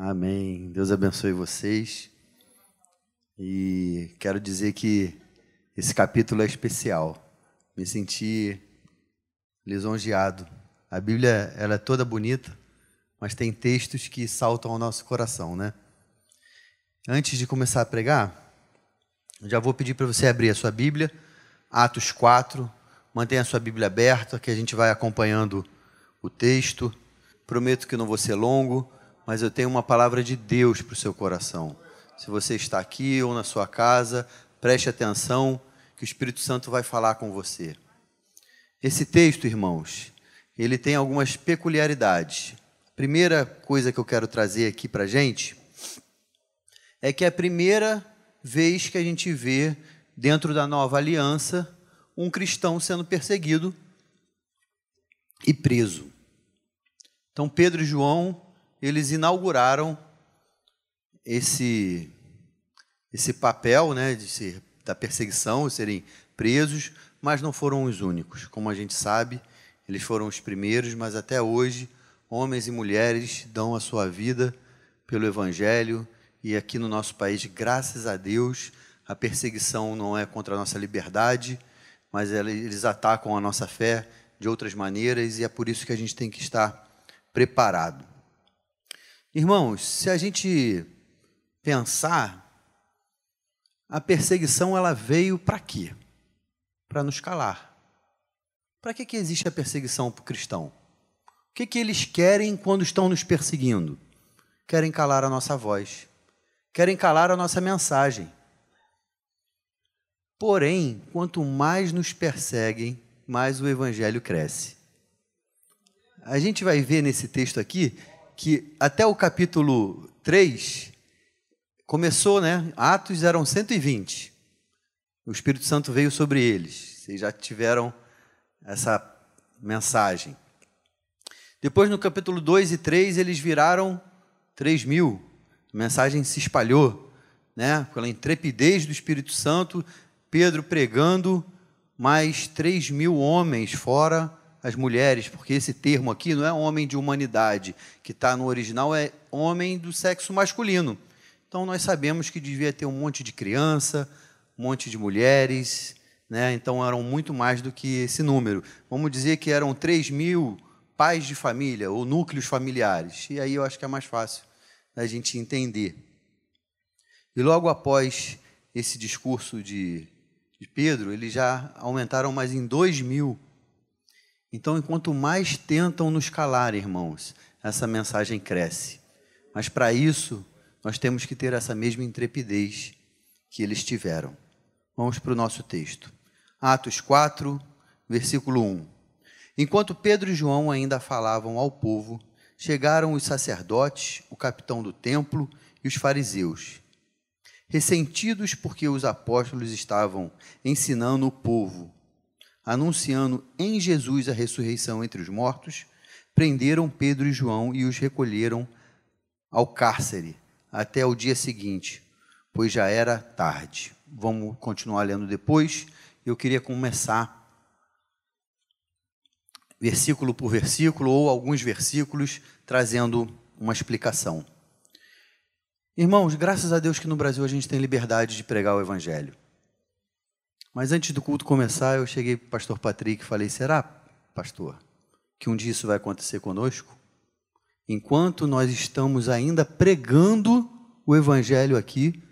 Amém. Deus abençoe vocês. E quero dizer que esse capítulo é especial. Me senti lisonjeado. A Bíblia ela é toda bonita, mas tem textos que saltam ao nosso coração, né? Antes de começar a pregar, já vou pedir para você abrir a sua Bíblia, Atos 4. Mantenha a sua Bíblia aberta, que a gente vai acompanhando o texto. Prometo que não vou ser longo mas eu tenho uma palavra de Deus para o seu coração. Se você está aqui ou na sua casa, preste atenção, que o Espírito Santo vai falar com você. Esse texto, irmãos, ele tem algumas peculiaridades. Primeira coisa que eu quero trazer aqui para a gente é que é a primeira vez que a gente vê, dentro da nova aliança, um cristão sendo perseguido e preso. Então, Pedro e João eles inauguraram esse esse papel, né, de ser da perseguição, de serem presos, mas não foram os únicos. Como a gente sabe, eles foram os primeiros, mas até hoje homens e mulheres dão a sua vida pelo evangelho e aqui no nosso país, graças a Deus, a perseguição não é contra a nossa liberdade, mas eles atacam a nossa fé de outras maneiras e é por isso que a gente tem que estar preparado. Irmãos, se a gente pensar, a perseguição ela veio para quê? Para nos calar. Para que, que existe a perseguição para o cristão? O que, que eles querem quando estão nos perseguindo? Querem calar a nossa voz, querem calar a nossa mensagem. Porém, quanto mais nos perseguem, mais o evangelho cresce. A gente vai ver nesse texto aqui que até o capítulo 3 começou, né? Atos eram 120. O Espírito Santo veio sobre eles. Vocês já tiveram essa mensagem. Depois, no capítulo 2 e 3, eles viraram 3 mil. A mensagem se espalhou, né? Pela intrepidez do Espírito Santo, Pedro pregando, mais 3 mil homens fora as mulheres, porque esse termo aqui não é homem de humanidade, que está no original, é homem do sexo masculino. Então nós sabemos que devia ter um monte de criança, um monte de mulheres, né? então eram muito mais do que esse número. Vamos dizer que eram 3 mil pais de família ou núcleos familiares. E aí eu acho que é mais fácil da gente entender. E logo após esse discurso de, de Pedro, eles já aumentaram mais em 2 mil então, enquanto mais tentam nos calar, irmãos, essa mensagem cresce. Mas para isso, nós temos que ter essa mesma intrepidez que eles tiveram. Vamos para o nosso texto. Atos 4, versículo 1. Enquanto Pedro e João ainda falavam ao povo, chegaram os sacerdotes, o capitão do templo e os fariseus. Ressentidos porque os apóstolos estavam ensinando o povo anunciando em Jesus a ressurreição entre os mortos, prenderam Pedro e João e os recolheram ao cárcere até o dia seguinte, pois já era tarde. Vamos continuar lendo depois. Eu queria começar versículo por versículo ou alguns versículos trazendo uma explicação. Irmãos, graças a Deus que no Brasil a gente tem liberdade de pregar o evangelho. Mas antes do culto começar, eu cheguei para o pastor Patrick e falei: será, pastor, que um dia isso vai acontecer conosco? Enquanto nós estamos ainda pregando o evangelho aqui,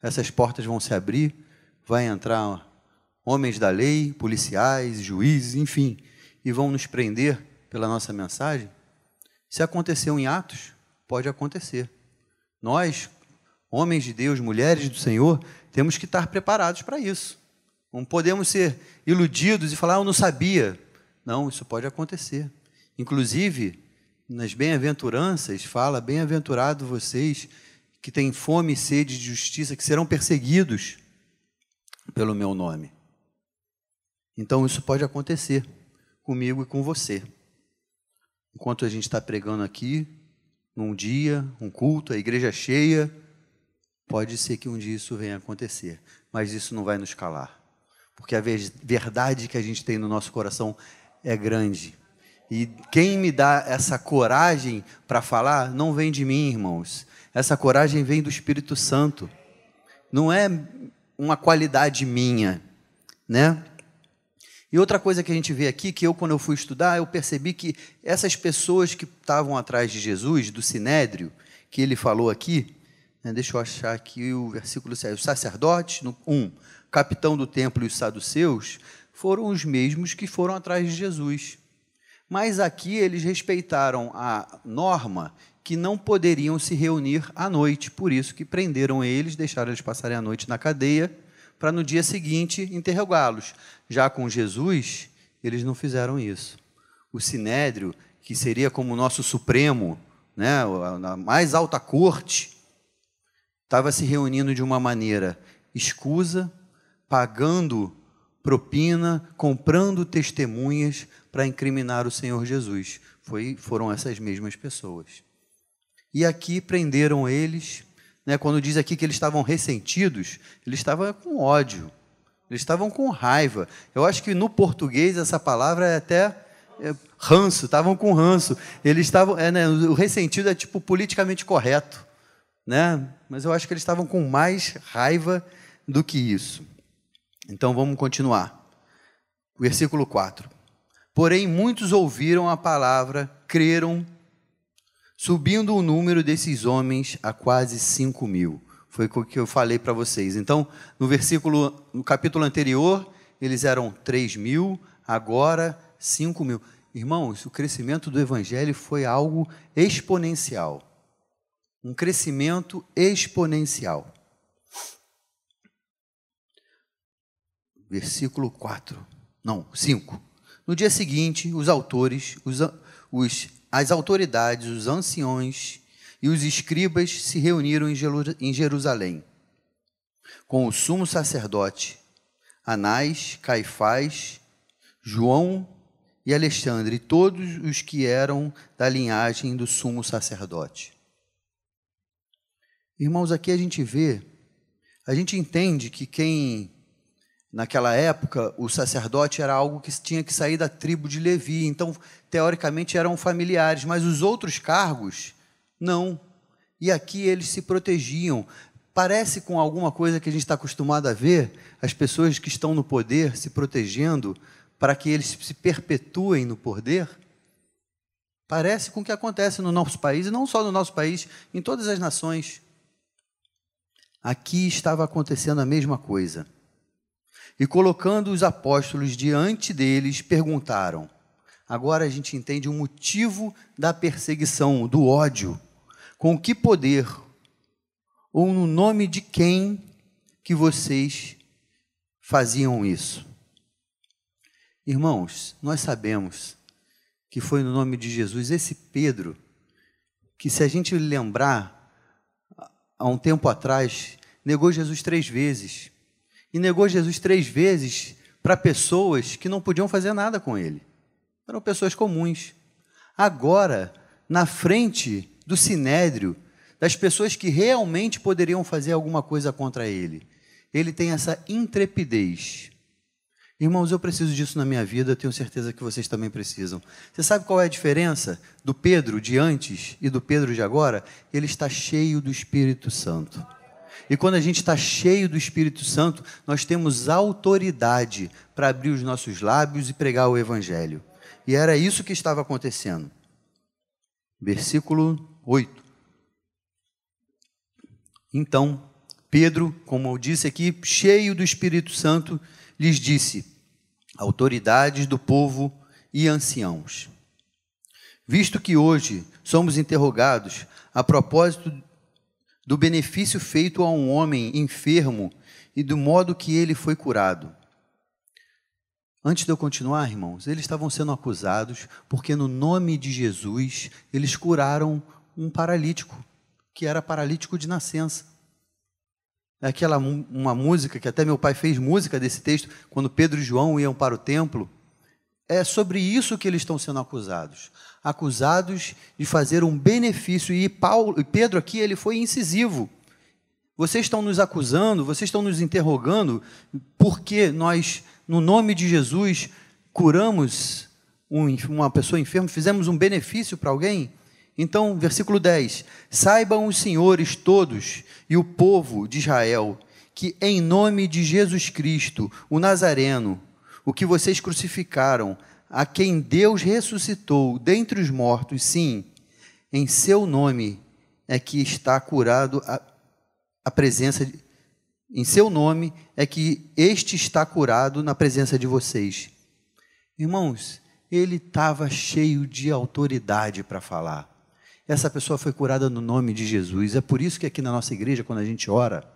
essas portas vão se abrir, vai entrar homens da lei, policiais, juízes, enfim, e vão nos prender pela nossa mensagem? Se aconteceu em Atos, pode acontecer. Nós, homens de Deus, mulheres do Senhor, temos que estar preparados para isso. Não podemos ser iludidos e falar, ah, eu não sabia. Não, isso pode acontecer. Inclusive, nas bem-aventuranças, fala: bem-aventurado vocês que têm fome e sede de justiça, que serão perseguidos pelo meu nome. Então, isso pode acontecer comigo e com você. Enquanto a gente está pregando aqui, num dia, um culto, a igreja cheia, pode ser que um dia isso venha acontecer, mas isso não vai nos calar porque a verdade que a gente tem no nosso coração é grande. E quem me dá essa coragem para falar não vem de mim, irmãos. Essa coragem vem do Espírito Santo. Não é uma qualidade minha, né? E outra coisa que a gente vê aqui, que eu, quando eu fui estudar, eu percebi que essas pessoas que estavam atrás de Jesus, do Sinédrio, que ele falou aqui, né, deixa eu achar aqui o versículo 7, os sacerdotes, no 1, capitão do templo e os saduceus, foram os mesmos que foram atrás de Jesus. Mas aqui eles respeitaram a norma que não poderiam se reunir à noite, por isso que prenderam eles, deixaram eles passarem a noite na cadeia, para no dia seguinte interrogá-los. Já com Jesus, eles não fizeram isso. O sinédrio, que seria como o nosso supremo, né, a mais alta corte, estava se reunindo de uma maneira escusa, pagando propina, comprando testemunhas para incriminar o Senhor Jesus. Foi, foram essas mesmas pessoas. E aqui prenderam eles, né, quando diz aqui que eles estavam ressentidos, eles estavam com ódio, eles estavam com raiva. Eu acho que no português essa palavra é até é, ranço, estavam com ranço. Eles estavam, é, né, o ressentido é tipo politicamente correto, né? Mas eu acho que eles estavam com mais raiva do que isso. Então vamos continuar. Versículo 4. Porém, muitos ouviram a palavra, creram, subindo o número desses homens a quase 5 mil. Foi o que eu falei para vocês. Então, no versículo, no capítulo anterior, eles eram 3 mil, agora 5 mil. Irmãos, o crescimento do evangelho foi algo exponencial. Um crescimento exponencial. Versículo 4. Não, 5. No dia seguinte, os autores, os, os, as autoridades, os anciões e os escribas se reuniram em Jerusalém com o sumo sacerdote Anás, Caifás, João e Alexandre, e todos os que eram da linhagem do sumo sacerdote. Irmãos, aqui a gente vê, a gente entende que quem, naquela época, o sacerdote era algo que tinha que sair da tribo de Levi, então, teoricamente, eram familiares, mas os outros cargos não. E aqui eles se protegiam. Parece com alguma coisa que a gente está acostumado a ver, as pessoas que estão no poder se protegendo para que eles se perpetuem no poder. Parece com o que acontece no nosso país, e não só no nosso país, em todas as nações. Aqui estava acontecendo a mesma coisa. E colocando os apóstolos diante deles, perguntaram: Agora a gente entende o motivo da perseguição, do ódio. Com que poder ou no nome de quem que vocês faziam isso? Irmãos, nós sabemos que foi no nome de Jesus esse Pedro que se a gente lembrar há um tempo atrás negou Jesus três vezes e negou Jesus três vezes para pessoas que não podiam fazer nada com ele. Eram pessoas comuns. Agora, na frente do sinédrio, das pessoas que realmente poderiam fazer alguma coisa contra ele, ele tem essa intrepidez. Irmãos, eu preciso disso na minha vida, tenho certeza que vocês também precisam. Você sabe qual é a diferença do Pedro de antes e do Pedro de agora? Ele está cheio do Espírito Santo. E quando a gente está cheio do Espírito Santo, nós temos autoridade para abrir os nossos lábios e pregar o Evangelho. E era isso que estava acontecendo. Versículo 8. Então, Pedro, como eu disse aqui, cheio do Espírito Santo, lhes disse: autoridades do povo e anciãos. Visto que hoje somos interrogados a propósito do benefício feito a um homem enfermo e do modo que ele foi curado. Antes de eu continuar, irmãos, eles estavam sendo acusados porque, no nome de Jesus, eles curaram um paralítico, que era paralítico de nascença. É aquela uma música que até meu pai fez música desse texto, quando Pedro e João iam para o templo. É sobre isso que eles estão sendo acusados. Acusados de fazer um benefício. E Paulo, Pedro aqui, ele foi incisivo. Vocês estão nos acusando, vocês estão nos interrogando, porque nós no nome de Jesus, curamos uma pessoa enferma, fizemos um benefício para alguém. Então, versículo 10: Saibam os senhores todos e o povo de Israel que, em nome de Jesus Cristo, o Nazareno, o que vocês crucificaram, a quem Deus ressuscitou dentre os mortos, sim, em seu nome é que está curado a, a presença de, em seu nome é que este está curado na presença de vocês. Irmãos, ele estava cheio de autoridade para falar. Essa pessoa foi curada no nome de Jesus. É por isso que aqui na nossa igreja, quando a gente ora,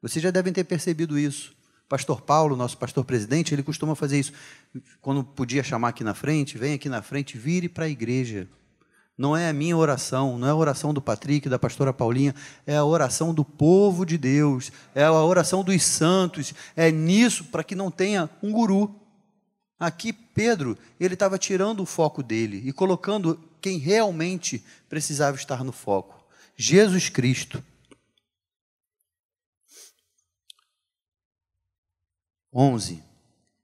vocês já devem ter percebido isso. Pastor Paulo, nosso pastor presidente, ele costuma fazer isso. Quando podia chamar aqui na frente, vem aqui na frente, vire para a igreja. Não é a minha oração, não é a oração do Patrick, da pastora Paulinha, é a oração do povo de Deus, é a oração dos santos, é nisso para que não tenha um guru. Aqui Pedro, ele estava tirando o foco dele e colocando quem realmente precisava estar no foco: Jesus Cristo. 11.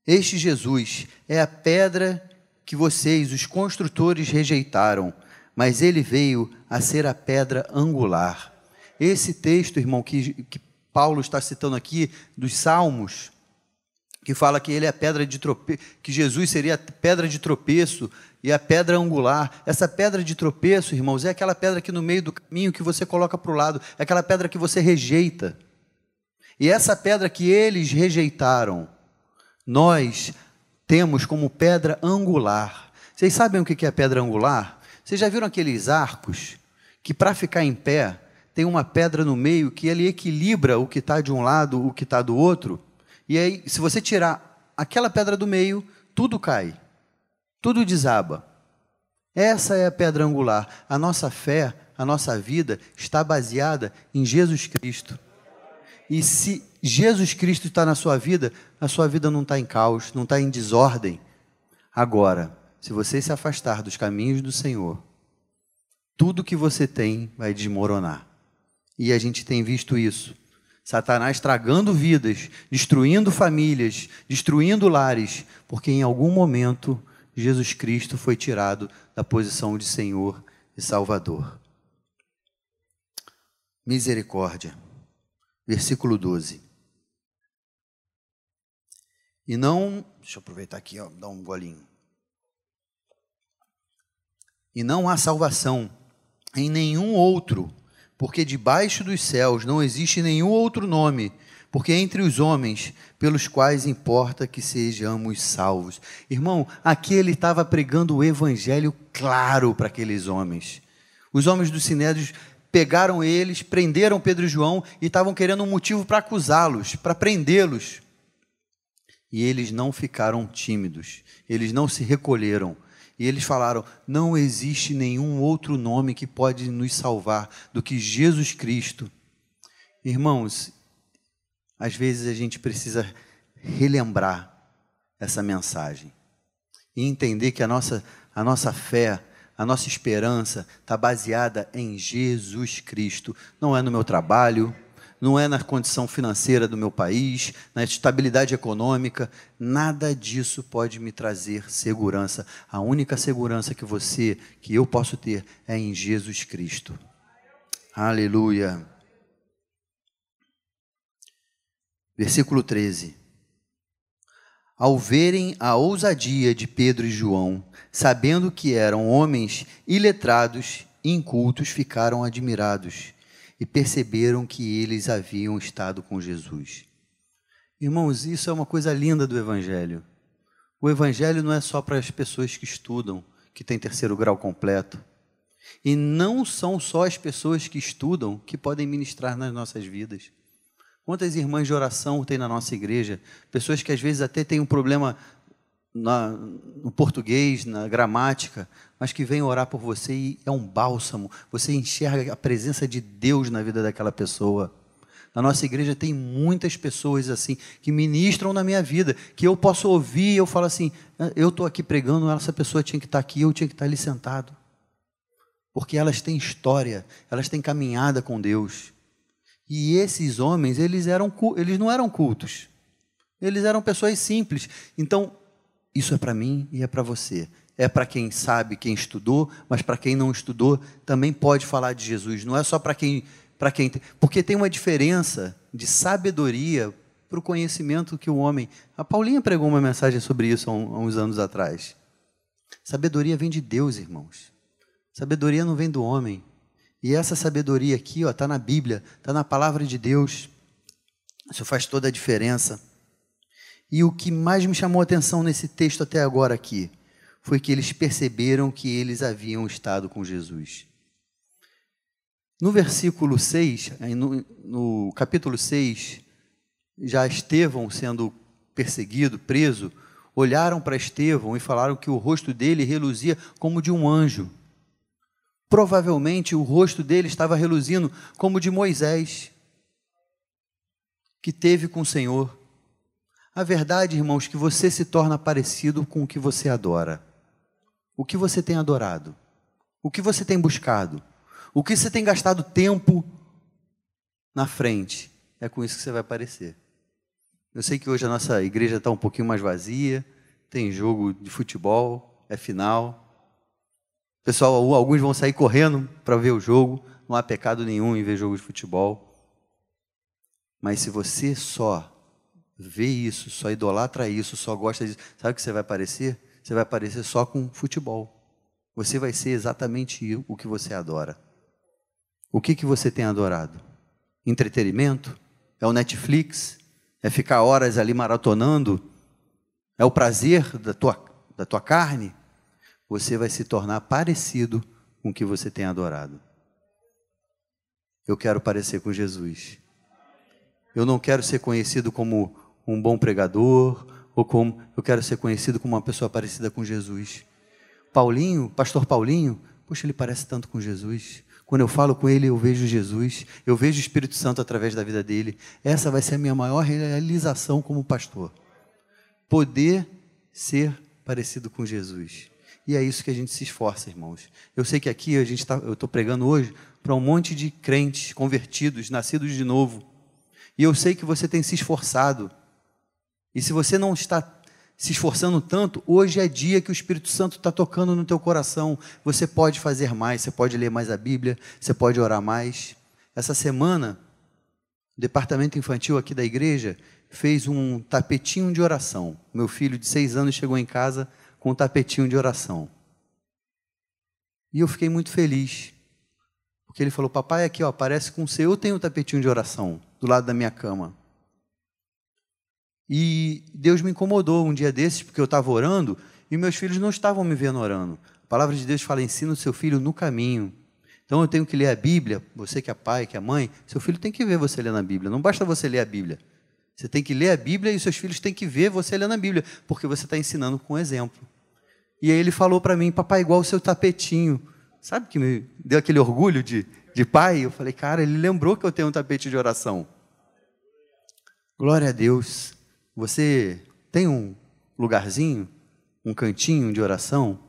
Este Jesus é a pedra que vocês, os construtores, rejeitaram mas ele veio a ser a pedra angular. Esse texto, irmão, que, que Paulo está citando aqui, dos Salmos, que fala que ele é a pedra de tropeço, que Jesus seria a pedra de tropeço e a pedra angular. Essa pedra de tropeço, irmãos, é aquela pedra que no meio do caminho que você coloca para o lado, é aquela pedra que você rejeita. E essa pedra que eles rejeitaram, nós temos como pedra angular. Vocês sabem o que é pedra angular? Vocês já viram aqueles arcos que, para ficar em pé, tem uma pedra no meio que ele equilibra o que está de um lado, o que está do outro? E aí, se você tirar aquela pedra do meio, tudo cai, tudo desaba. Essa é a pedra angular. A nossa fé, a nossa vida está baseada em Jesus Cristo. E se Jesus Cristo está na sua vida, a sua vida não está em caos, não está em desordem. Agora, se você se afastar dos caminhos do Senhor, tudo que você tem vai desmoronar. E a gente tem visto isso. Satanás tragando vidas, destruindo famílias, destruindo lares, porque em algum momento Jesus Cristo foi tirado da posição de Senhor e Salvador. Misericórdia. Versículo 12. E não. Deixa eu aproveitar aqui, ó, dar um golinho e não há salvação em nenhum outro, porque debaixo dos céus não existe nenhum outro nome, porque entre os homens pelos quais importa que sejamos salvos. Irmão, aqui ele estava pregando o evangelho claro para aqueles homens. Os homens do Sinédrio pegaram eles, prenderam Pedro e João e estavam querendo um motivo para acusá-los, para prendê-los. E eles não ficaram tímidos, eles não se recolheram, e eles falaram: não existe nenhum outro nome que pode nos salvar do que Jesus Cristo. Irmãos, às vezes a gente precisa relembrar essa mensagem e entender que a nossa, a nossa fé, a nossa esperança está baseada em Jesus Cristo. Não é no meu trabalho, não é na condição financeira do meu país, na estabilidade econômica, nada disso pode me trazer segurança. A única segurança que você, que eu posso ter é em Jesus Cristo. Aleluia. Versículo 13. Ao verem a ousadia de Pedro e João, sabendo que eram homens iletrados e incultos, ficaram admirados e perceberam que eles haviam estado com Jesus. Irmãos, isso é uma coisa linda do Evangelho. O Evangelho não é só para as pessoas que estudam, que têm terceiro grau completo. E não são só as pessoas que estudam que podem ministrar nas nossas vidas. Quantas irmãs de oração tem na nossa igreja? Pessoas que às vezes até têm um problema na, no português, na gramática, mas que vem orar por você e é um bálsamo. Você enxerga a presença de Deus na vida daquela pessoa. Na nossa igreja tem muitas pessoas assim que ministram na minha vida, que eu posso ouvir e eu falo assim: ah, eu estou aqui pregando, essa pessoa tinha que estar aqui, eu tinha que estar ali sentado. Porque elas têm história, elas têm caminhada com Deus. E esses homens, eles, eram, eles não eram cultos, eles eram pessoas simples. Então, isso é para mim e é para você. é para quem sabe, quem estudou, mas para quem não estudou também pode falar de Jesus. Não é só para quem, para quem, porque tem uma diferença de sabedoria para o conhecimento que o homem. A Paulinha pregou uma mensagem sobre isso há, uns anos atrás. Sabedoria vem de Deus, irmãos. Sabedoria não vem do homem. E essa sabedoria aqui, está na Bíblia, está na palavra de Deus. Isso faz toda a diferença. E o que mais me chamou a atenção nesse texto até agora aqui foi que eles perceberam que eles haviam estado com Jesus. No versículo 6, no, no capítulo 6, já Estevão sendo perseguido, preso, olharam para Estevão e falaram que o rosto dele reluzia como de um anjo. Provavelmente o rosto dele estava reluzindo como de Moisés, que teve com o Senhor. A verdade, irmãos, é que você se torna parecido com o que você adora. O que você tem adorado? O que você tem buscado? O que você tem gastado tempo na frente? É com isso que você vai aparecer. Eu sei que hoje a nossa igreja está um pouquinho mais vazia, tem jogo de futebol, é final. Pessoal, alguns vão sair correndo para ver o jogo, não há pecado nenhum em ver jogo de futebol. Mas se você só vê isso, só idolatra isso, só gosta disso, sabe o que você vai parecer? Você vai aparecer só com futebol. Você vai ser exatamente o que você adora. O que, que você tem adorado? Entretenimento? É o Netflix? É ficar horas ali maratonando? É o prazer da tua, da tua carne? Você vai se tornar parecido com o que você tem adorado. Eu quero parecer com Jesus. Eu não quero ser conhecido como um bom pregador, ou como eu quero ser conhecido como uma pessoa parecida com Jesus. Paulinho, pastor Paulinho, poxa, ele parece tanto com Jesus. Quando eu falo com ele, eu vejo Jesus, eu vejo o Espírito Santo através da vida dele. Essa vai ser a minha maior realização como pastor. Poder ser parecido com Jesus. E é isso que a gente se esforça, irmãos. Eu sei que aqui a gente tá, eu estou pregando hoje para um monte de crentes convertidos, nascidos de novo. E eu sei que você tem se esforçado e se você não está se esforçando tanto, hoje é dia que o Espírito Santo está tocando no teu coração. Você pode fazer mais, você pode ler mais a Bíblia, você pode orar mais. Essa semana, o departamento infantil aqui da igreja fez um tapetinho de oração. Meu filho de seis anos chegou em casa com um tapetinho de oração. E eu fiquei muito feliz. Porque ele falou, papai, aqui ó, parece com o seu, eu tenho um tapetinho de oração do lado da minha cama. E Deus me incomodou um dia desses, porque eu estava orando e meus filhos não estavam me vendo orando. A palavra de Deus fala: ensina o seu filho no caminho. Então eu tenho que ler a Bíblia, você que é pai, que é mãe, seu filho tem que ver você lendo a Bíblia. Não basta você ler a Bíblia. Você tem que ler a Bíblia e seus filhos têm que ver você lendo a Bíblia, porque você está ensinando com exemplo. E aí ele falou para mim, papai, igual o seu tapetinho. Sabe que me deu aquele orgulho de, de pai? Eu falei, cara, ele lembrou que eu tenho um tapete de oração. Glória a Deus. Você tem um lugarzinho, um cantinho de oração?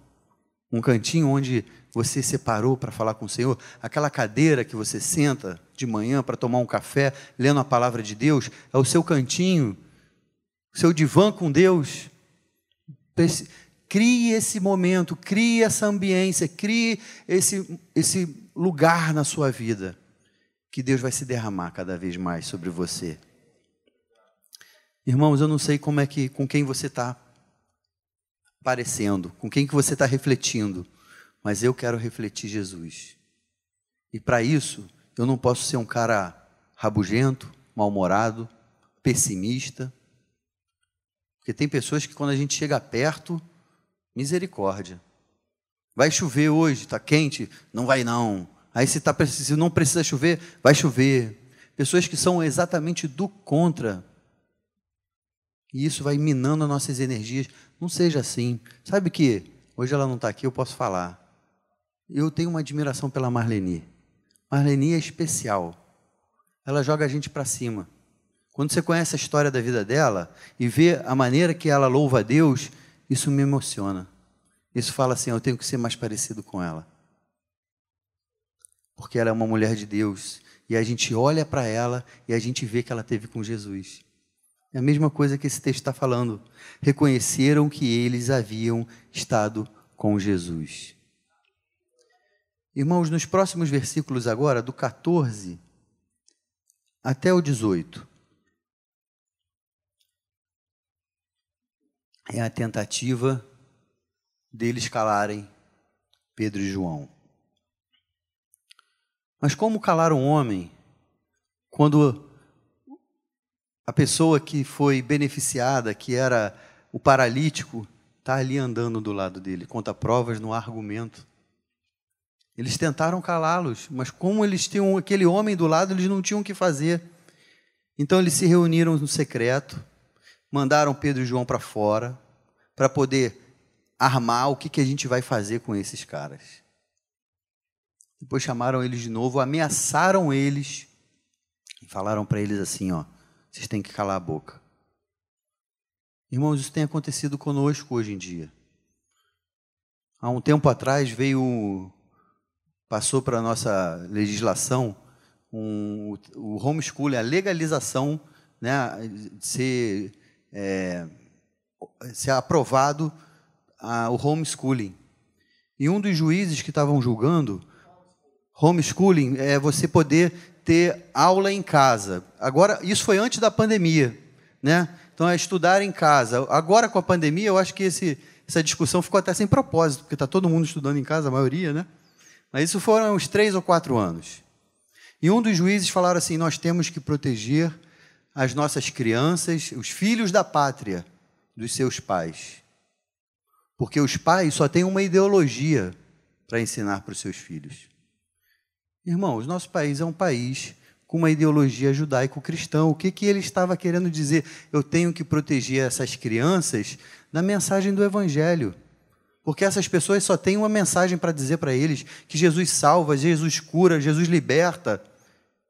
Um cantinho onde você separou para falar com o Senhor? Aquela cadeira que você senta de manhã para tomar um café, lendo a palavra de Deus, é o seu cantinho, seu divã com Deus. Crie esse momento, crie essa ambiência, crie esse, esse lugar na sua vida, que Deus vai se derramar cada vez mais sobre você. Irmãos, eu não sei como é que, com quem você está parecendo, com quem que você está refletindo, mas eu quero refletir Jesus. E para isso, eu não posso ser um cara rabugento, mal-humorado, pessimista. Porque tem pessoas que quando a gente chega perto, misericórdia. Vai chover hoje, está quente? Não vai não. Aí se, tá, se não precisa chover, vai chover. Pessoas que são exatamente do contra e isso vai minando as nossas energias. Não seja assim. Sabe que hoje ela não está aqui, eu posso falar. Eu tenho uma admiração pela Marlene. Marlene é especial. Ela joga a gente para cima. Quando você conhece a história da vida dela e vê a maneira que ela louva a Deus, isso me emociona. Isso fala assim: eu tenho que ser mais parecido com ela. Porque ela é uma mulher de Deus. E a gente olha para ela e a gente vê que ela teve com Jesus. É a mesma coisa que esse texto está falando. Reconheceram que eles haviam estado com Jesus. Irmãos, nos próximos versículos agora, do 14 até o 18, é a tentativa deles calarem Pedro e João. Mas como calar um homem quando a pessoa que foi beneficiada, que era o paralítico, está ali andando do lado dele, conta provas no argumento. Eles tentaram calá-los, mas como eles tinham aquele homem do lado, eles não tinham o que fazer. Então eles se reuniram no secreto, mandaram Pedro e João para fora, para poder armar o que, que a gente vai fazer com esses caras. Depois chamaram eles de novo, ameaçaram eles e falaram para eles assim: ó, vocês têm que calar a boca. Irmãos, isso tem acontecido conosco hoje em dia. Há um tempo atrás veio, passou para a nossa legislação um, o homeschooling, a legalização né, de ser, é, ser aprovado a, o homeschooling. E um dos juízes que estavam julgando, homeschooling é você poder ter aula em casa. Agora, isso foi antes da pandemia, né? Então, é estudar em casa. Agora, com a pandemia, eu acho que esse, essa discussão ficou até sem propósito, porque está todo mundo estudando em casa, a maioria, né? Mas isso foram uns três ou quatro anos. E um dos juízes falaram assim: nós temos que proteger as nossas crianças, os filhos da pátria, dos seus pais. Porque os pais só têm uma ideologia para ensinar para os seus filhos. Irmãos, nosso país é um país com uma ideologia judaico-cristã. O que, que ele estava querendo dizer? Eu tenho que proteger essas crianças da mensagem do Evangelho. Porque essas pessoas só têm uma mensagem para dizer para eles: que Jesus salva, Jesus cura, Jesus liberta.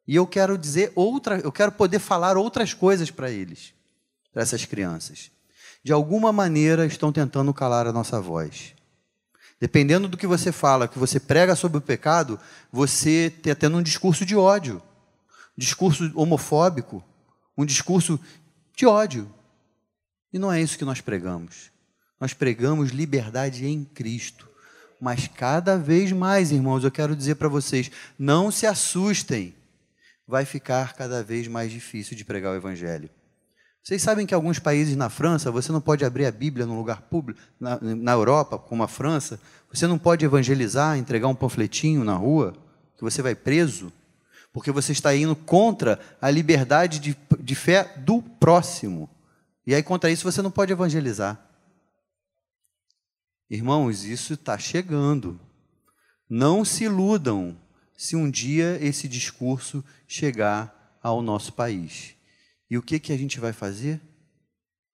E eu quero dizer outra, eu quero poder falar outras coisas para eles, para essas crianças. De alguma maneira estão tentando calar a nossa voz. Dependendo do que você fala, que você prega sobre o pecado, você está tendo um discurso de ódio, um discurso homofóbico, um discurso de ódio. E não é isso que nós pregamos. Nós pregamos liberdade em Cristo. Mas cada vez mais, irmãos, eu quero dizer para vocês: não se assustem, vai ficar cada vez mais difícil de pregar o Evangelho. Vocês sabem que alguns países na França, você não pode abrir a Bíblia num lugar público, na, na Europa, como a França, você não pode evangelizar, entregar um panfletinho na rua, que você vai preso, porque você está indo contra a liberdade de, de fé do próximo. E aí, contra isso, você não pode evangelizar. Irmãos, isso está chegando. Não se iludam se um dia esse discurso chegar ao nosso país. E o que, que a gente vai fazer?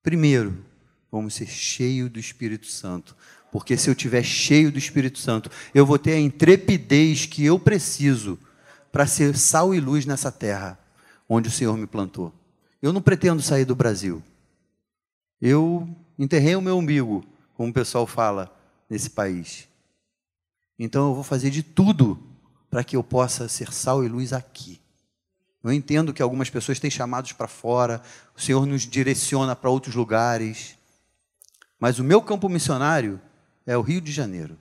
Primeiro, vamos ser cheios do Espírito Santo. Porque se eu tiver cheio do Espírito Santo, eu vou ter a intrepidez que eu preciso para ser sal e luz nessa terra onde o Senhor me plantou. Eu não pretendo sair do Brasil. Eu enterrei o meu umbigo, como o pessoal fala nesse país. Então eu vou fazer de tudo para que eu possa ser sal e luz aqui. Eu entendo que algumas pessoas têm chamados para fora, o Senhor nos direciona para outros lugares. Mas o meu campo missionário é o Rio de Janeiro.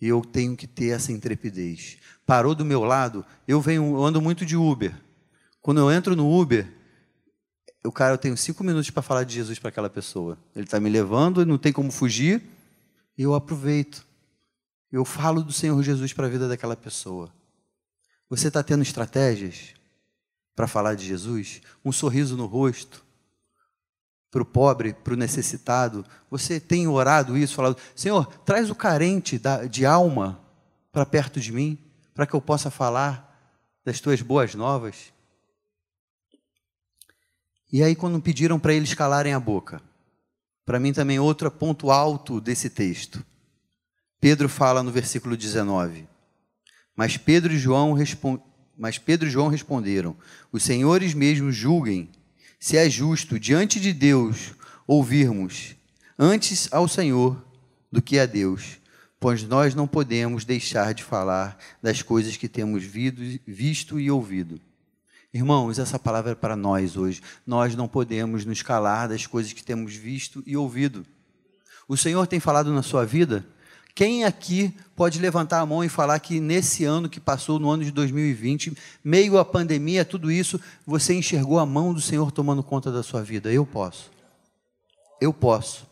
E eu tenho que ter essa intrepidez. Parou do meu lado, eu venho, eu ando muito de Uber. Quando eu entro no Uber, o cara, eu tenho cinco minutos para falar de Jesus para aquela pessoa. Ele está me levando, não tem como fugir, e eu aproveito. Eu falo do Senhor Jesus para a vida daquela pessoa. Você está tendo estratégias para falar de Jesus? Um sorriso no rosto? Para o pobre, para o necessitado? Você tem orado isso, falado, Senhor, traz o carente de alma para perto de mim, para que eu possa falar das tuas boas novas? E aí, quando pediram para eles calarem a boca, para mim também outro ponto alto desse texto. Pedro fala no versículo 19: mas Pedro e João, Mas Pedro e João responderam: Os senhores mesmos julguem se é justo diante de Deus ouvirmos antes ao Senhor do que a Deus, pois nós não podemos deixar de falar das coisas que temos visto e ouvido. Irmãos, essa palavra é para nós hoje. Nós não podemos nos calar das coisas que temos visto e ouvido. O Senhor tem falado na sua vida? Quem aqui pode levantar a mão e falar que nesse ano que passou, no ano de 2020, meio à pandemia, tudo isso, você enxergou a mão do Senhor tomando conta da sua vida? Eu posso. Eu posso.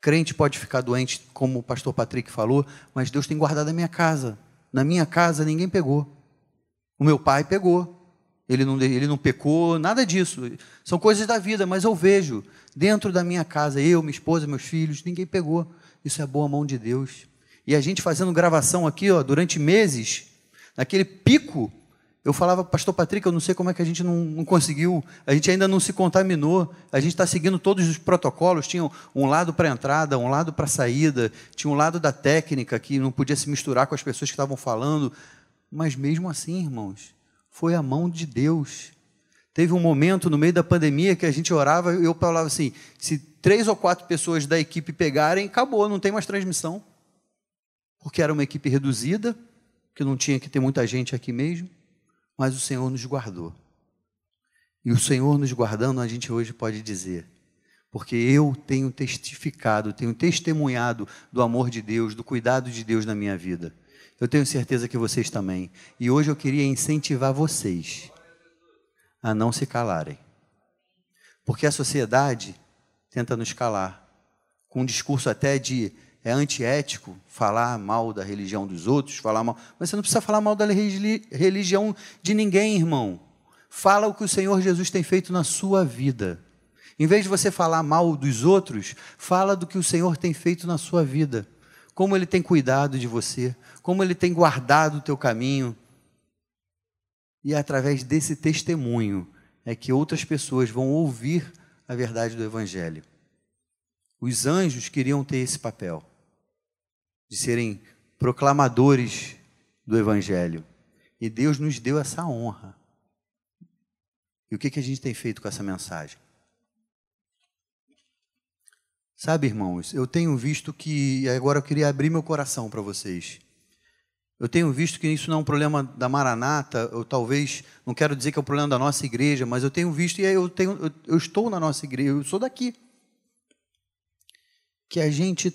Crente pode ficar doente, como o pastor Patrick falou, mas Deus tem guardado a minha casa. Na minha casa ninguém pegou. O meu pai pegou. Ele não, ele não pecou, nada disso. São coisas da vida, mas eu vejo dentro da minha casa, eu, minha esposa, meus filhos, ninguém pegou. Isso é boa mão de Deus. E a gente fazendo gravação aqui, ó, durante meses, naquele pico, eu falava, pastor Patrick, eu não sei como é que a gente não, não conseguiu, a gente ainda não se contaminou, a gente está seguindo todos os protocolos, tinha um lado para entrada, um lado para saída, tinha um lado da técnica que não podia se misturar com as pessoas que estavam falando, mas mesmo assim, irmãos, foi a mão de Deus. Teve um momento no meio da pandemia que a gente orava eu falava assim: se três ou quatro pessoas da equipe pegarem, acabou, não tem mais transmissão porque era uma equipe reduzida, que não tinha que ter muita gente aqui mesmo, mas o Senhor nos guardou. E o Senhor nos guardando, a gente hoje pode dizer, porque eu tenho testificado, tenho testemunhado do amor de Deus, do cuidado de Deus na minha vida. Eu tenho certeza que vocês também. E hoje eu queria incentivar vocês a não se calarem. Porque a sociedade tenta nos calar, com um discurso até de é antiético falar mal da religião dos outros, falar mal. Mas você não precisa falar mal da religião de ninguém, irmão. Fala o que o Senhor Jesus tem feito na sua vida. Em vez de você falar mal dos outros, fala do que o Senhor tem feito na sua vida. Como Ele tem cuidado de você, como Ele tem guardado o teu caminho. E é através desse testemunho é que outras pessoas vão ouvir a verdade do Evangelho. Os anjos queriam ter esse papel de serem proclamadores do Evangelho. E Deus nos deu essa honra. E o que, que a gente tem feito com essa mensagem? Sabe, irmãos, eu tenho visto que, agora eu queria abrir meu coração para vocês. Eu tenho visto que isso não é um problema da Maranata, ou talvez, não quero dizer que é um problema da nossa igreja, mas eu tenho visto, e eu, tenho, eu, eu estou na nossa igreja, eu sou daqui, que a gente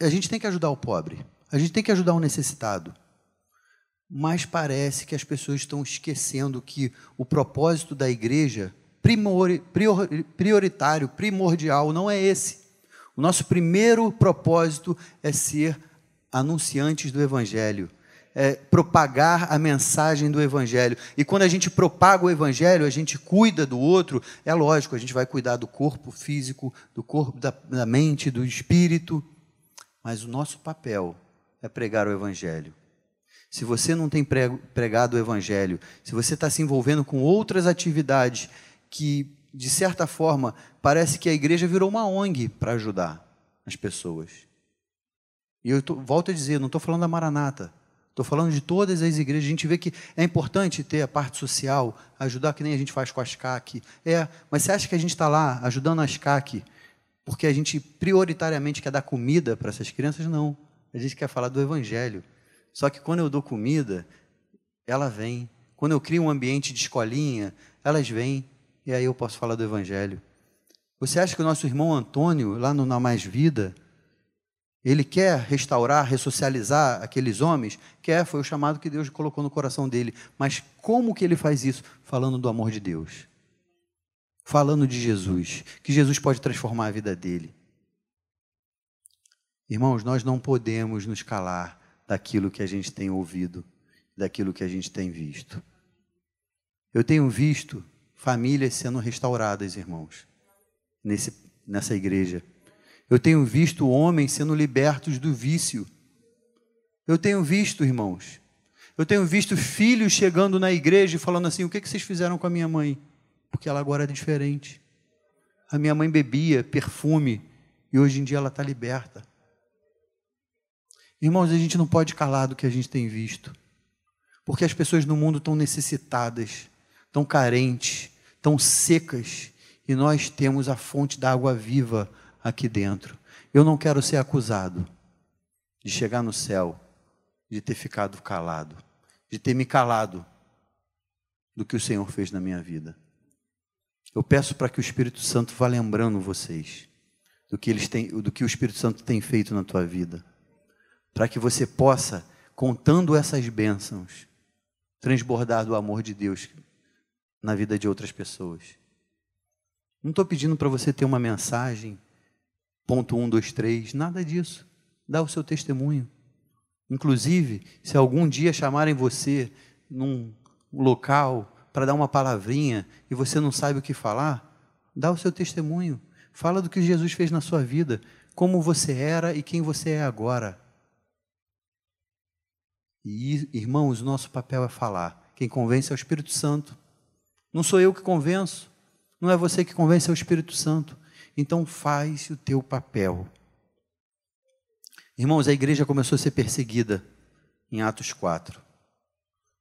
a gente tem que ajudar o pobre, a gente tem que ajudar o necessitado. Mas parece que as pessoas estão esquecendo que o propósito da igreja primori, prior, prioritário, primordial, não é esse. O nosso primeiro propósito é ser anunciantes do Evangelho, é propagar a mensagem do Evangelho. E quando a gente propaga o Evangelho, a gente cuida do outro, é lógico, a gente vai cuidar do corpo físico, do corpo, da, da mente, do espírito. Mas o nosso papel é pregar o Evangelho. Se você não tem pregado o Evangelho, se você está se envolvendo com outras atividades que, de certa forma, parece que a igreja virou uma ONG para ajudar as pessoas. E eu tô, volto a dizer, não estou falando da Maranata, estou falando de todas as igrejas. A gente vê que é importante ter a parte social, ajudar que nem a gente faz com as CAC. É, mas você acha que a gente está lá ajudando as CAC porque a gente prioritariamente quer dar comida para essas crianças, não. A gente quer falar do Evangelho. Só que quando eu dou comida, ela vem. Quando eu crio um ambiente de escolinha, elas vêm. E aí eu posso falar do Evangelho. Você acha que o nosso irmão Antônio, lá no Na Mais Vida, ele quer restaurar, ressocializar aqueles homens? Quer, foi o chamado que Deus colocou no coração dele. Mas como que ele faz isso? Falando do amor de Deus falando de Jesus, que Jesus pode transformar a vida dele. Irmãos, nós não podemos nos calar daquilo que a gente tem ouvido, daquilo que a gente tem visto. Eu tenho visto famílias sendo restauradas, irmãos, nesse, nessa igreja. Eu tenho visto homens sendo libertos do vício. Eu tenho visto, irmãos, eu tenho visto filhos chegando na igreja e falando assim: o que vocês fizeram com a minha mãe? porque ela agora é diferente. A minha mãe bebia perfume e hoje em dia ela está liberta. Irmãos, a gente não pode calar do que a gente tem visto, porque as pessoas no mundo estão necessitadas, estão carentes, estão secas, e nós temos a fonte da água viva aqui dentro. Eu não quero ser acusado de chegar no céu, de ter ficado calado, de ter me calado do que o Senhor fez na minha vida. Eu peço para que o Espírito Santo vá lembrando vocês do que, eles têm, do que o Espírito Santo tem feito na tua vida. Para que você possa, contando essas bênçãos, transbordar do amor de Deus na vida de outras pessoas. Não estou pedindo para você ter uma mensagem, ponto um, dois, três, nada disso. Dá o seu testemunho. Inclusive, se algum dia chamarem você num local para dar uma palavrinha e você não sabe o que falar, dá o seu testemunho. Fala do que Jesus fez na sua vida, como você era e quem você é agora. E, irmãos, nosso papel é falar. Quem convence é o Espírito Santo. Não sou eu que convenço, não é você que convence, é o Espírito Santo. Então faz o teu papel. Irmãos, a igreja começou a ser perseguida em Atos 4.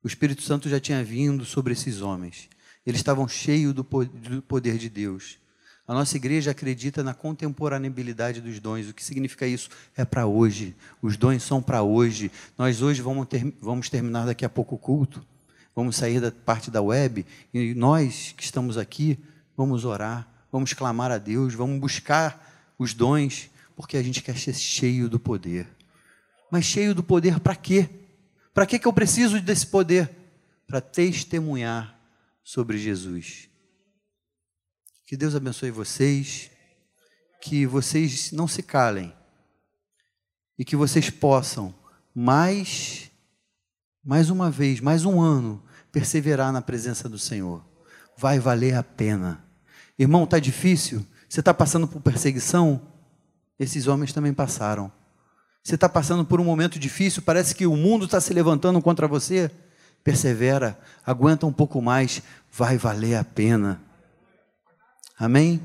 O Espírito Santo já tinha vindo sobre esses homens. Eles estavam cheios do poder de Deus. A nossa igreja acredita na contemporaneidade dos dons. O que significa isso? É para hoje. Os dons são para hoje. Nós hoje vamos, ter, vamos terminar daqui a pouco o culto. Vamos sair da parte da web e nós que estamos aqui vamos orar, vamos clamar a Deus, vamos buscar os dons, porque a gente quer ser cheio do poder. Mas cheio do poder para quê? Para que eu preciso desse poder? Para testemunhar sobre Jesus. Que Deus abençoe vocês, que vocês não se calem e que vocês possam mais mais uma vez, mais um ano perseverar na presença do Senhor. Vai valer a pena. Irmão, está difícil? Você está passando por perseguição? Esses homens também passaram. Você está passando por um momento difícil, parece que o mundo está se levantando contra você? Persevera, aguenta um pouco mais, vai valer a pena. Amém?